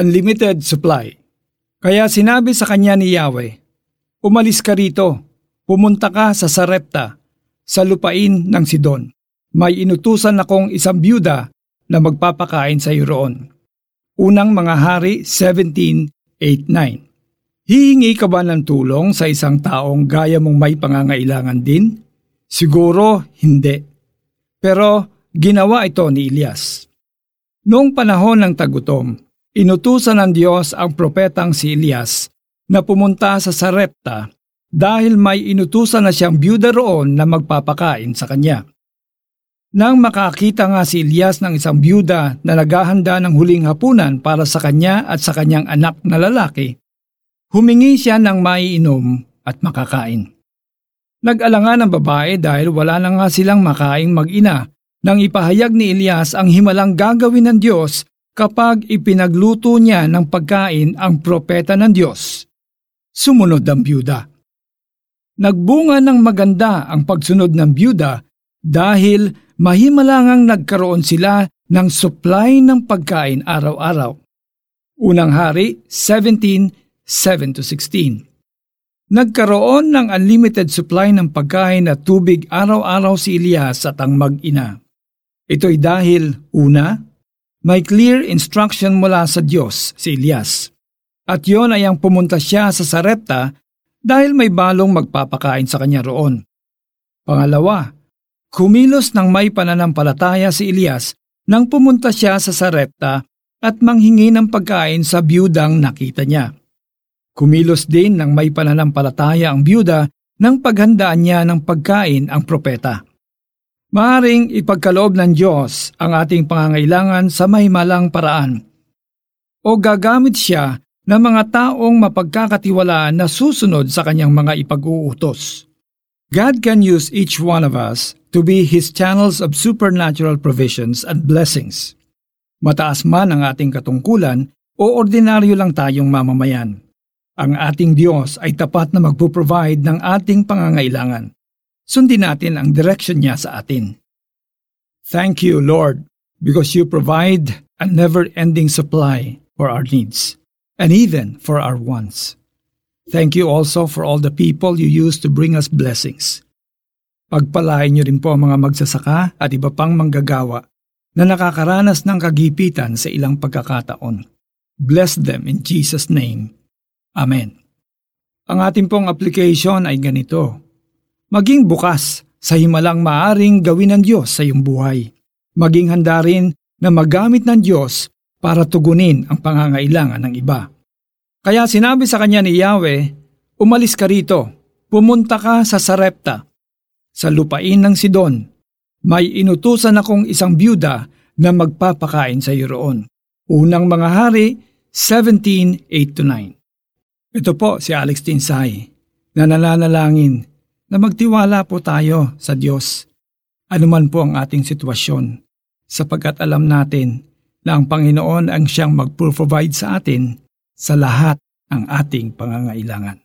unlimited supply. Kaya sinabi sa kanya ni Yahweh, Umalis ka rito, pumunta ka sa Sarepta, sa lupain ng Sidon. May inutusan akong isang byuda na magpapakain sa iyo roon. Unang mga hari 17.8.9 Hihingi ka ba ng tulong sa isang taong gaya mong may pangangailangan din? Siguro hindi. Pero ginawa ito ni Elias. Noong panahon ng tagutom, inutusan ng Diyos ang propetang si Elias na pumunta sa Sarepta dahil may inutusan na siyang byuda roon na magpapakain sa kanya. Nang makakita nga si Elias ng isang byuda na naghahanda ng huling hapunan para sa kanya at sa kanyang anak na lalaki, Humingi siya ng maiinom at makakain. Nag-alangan ang babae dahil wala na nga silang makaing mag-ina nang ipahayag ni Elias ang himalang gagawin ng Diyos kapag ipinagluto niya ng pagkain ang propeta ng Diyos. Sumunod ang byuda. Nagbunga ng maganda ang pagsunod ng byuda dahil mahimalangang nagkaroon sila ng supply ng pagkain araw-araw. Unang hari 17 7 to 16. Nagkaroon ng unlimited supply ng pagkain at tubig araw-araw si Elias at ang mag-ina. Ito'y dahil, una, may clear instruction mula sa Diyos si Elias. At yon ay ang pumunta siya sa Sarepta dahil may balong magpapakain sa kanya roon. Pangalawa, kumilos ng may pananampalataya si Elias nang pumunta siya sa Sarepta at manghingi ng pagkain sa biyudang nakita niya. Kumilos din ng may pananampalataya ang byuda nang paghandaan niya ng pagkain ang propeta. Maaring ipagkaloob ng Diyos ang ating pangangailangan sa mahimalang paraan. O gagamit siya ng mga taong mapagkakatiwalaan na susunod sa kanyang mga ipag-uutos. God can use each one of us to be His channels of supernatural provisions and blessings. Mataas man ang ating katungkulan o ordinaryo lang tayong mamamayan. Ang ating Diyos ay tapat na magpo-provide ng ating pangangailangan. Sundin natin ang direction niya sa atin. Thank you, Lord, because you provide a never-ending supply for our needs and even for our wants. Thank you also for all the people you use to bring us blessings. Pagpalain niyo rin po ang mga magsasaka at iba pang manggagawa na nakakaranas ng kagipitan sa ilang pagkakataon. Bless them in Jesus' name. Amen. Ang ating pong application ay ganito. Maging bukas sa himalang maaring gawin ng Diyos sa iyong buhay. Maging handa rin na magamit ng Diyos para tugunin ang pangangailangan ng iba. Kaya sinabi sa kanya ni Yahweh, Umalis ka rito, pumunta ka sa Sarepta, sa lupain ng Sidon. May inutusan akong isang byuda na magpapakain sa iyo roon. Unang mga hari, 17:8-9. Ito po si Alex Tinsay na nananalangin na magtiwala po tayo sa Diyos anuman po ang ating sitwasyon sapagkat alam natin na ang Panginoon ang siyang mag-provide sa atin sa lahat ng ating pangangailangan.